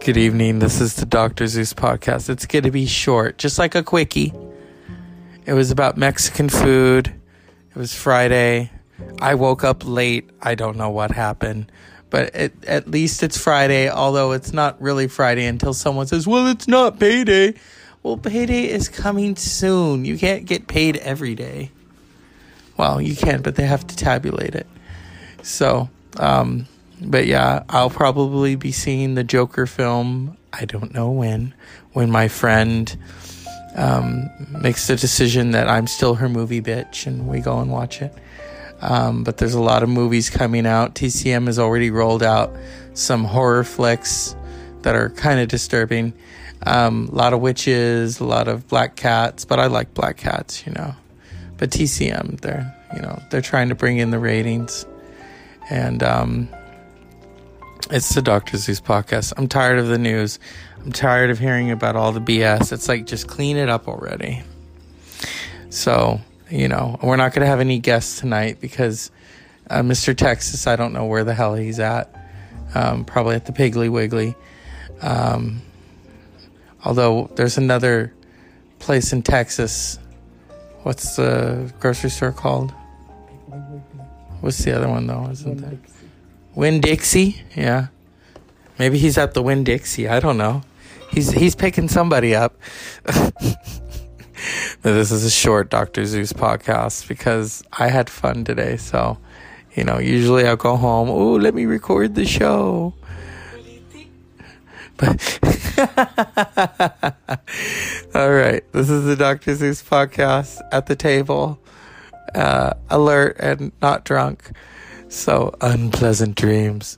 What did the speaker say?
Good evening. This is the Dr. Zeus podcast. It's going to be short, just like a quickie. It was about Mexican food. It was Friday. I woke up late. I don't know what happened, but it, at least it's Friday, although it's not really Friday until someone says, Well, it's not payday. Well, payday is coming soon. You can't get paid every day. Well, you can, but they have to tabulate it. So, um, but yeah, I'll probably be seeing the Joker film. I don't know when. When my friend um, makes the decision that I'm still her movie bitch and we go and watch it. Um, but there's a lot of movies coming out. TCM has already rolled out some horror flicks that are kind of disturbing. Um, a lot of witches, a lot of black cats, but I like black cats, you know. But TCM, they're you know they're trying to bring in the ratings, and um, it's the Dr. Zeus podcast. I'm tired of the news. I'm tired of hearing about all the BS. It's like just clean it up already. So, you know, we're not going to have any guests tonight because uh, Mr. Texas, I don't know where the hell he's at. Um, probably at the Piggly Wiggly. Um, although there's another place in Texas. What's the grocery store called? What's the other one though? Isn't there? Winn Dixie, yeah. Maybe he's at the Winn Dixie. I don't know. He's he's picking somebody up. this is a short Dr. Zeus podcast because I had fun today. So, you know, usually I'll go home. Oh, let me record the show. But all right, this is the Dr. Zeus podcast at the table, uh, alert and not drunk. So unpleasant dreams.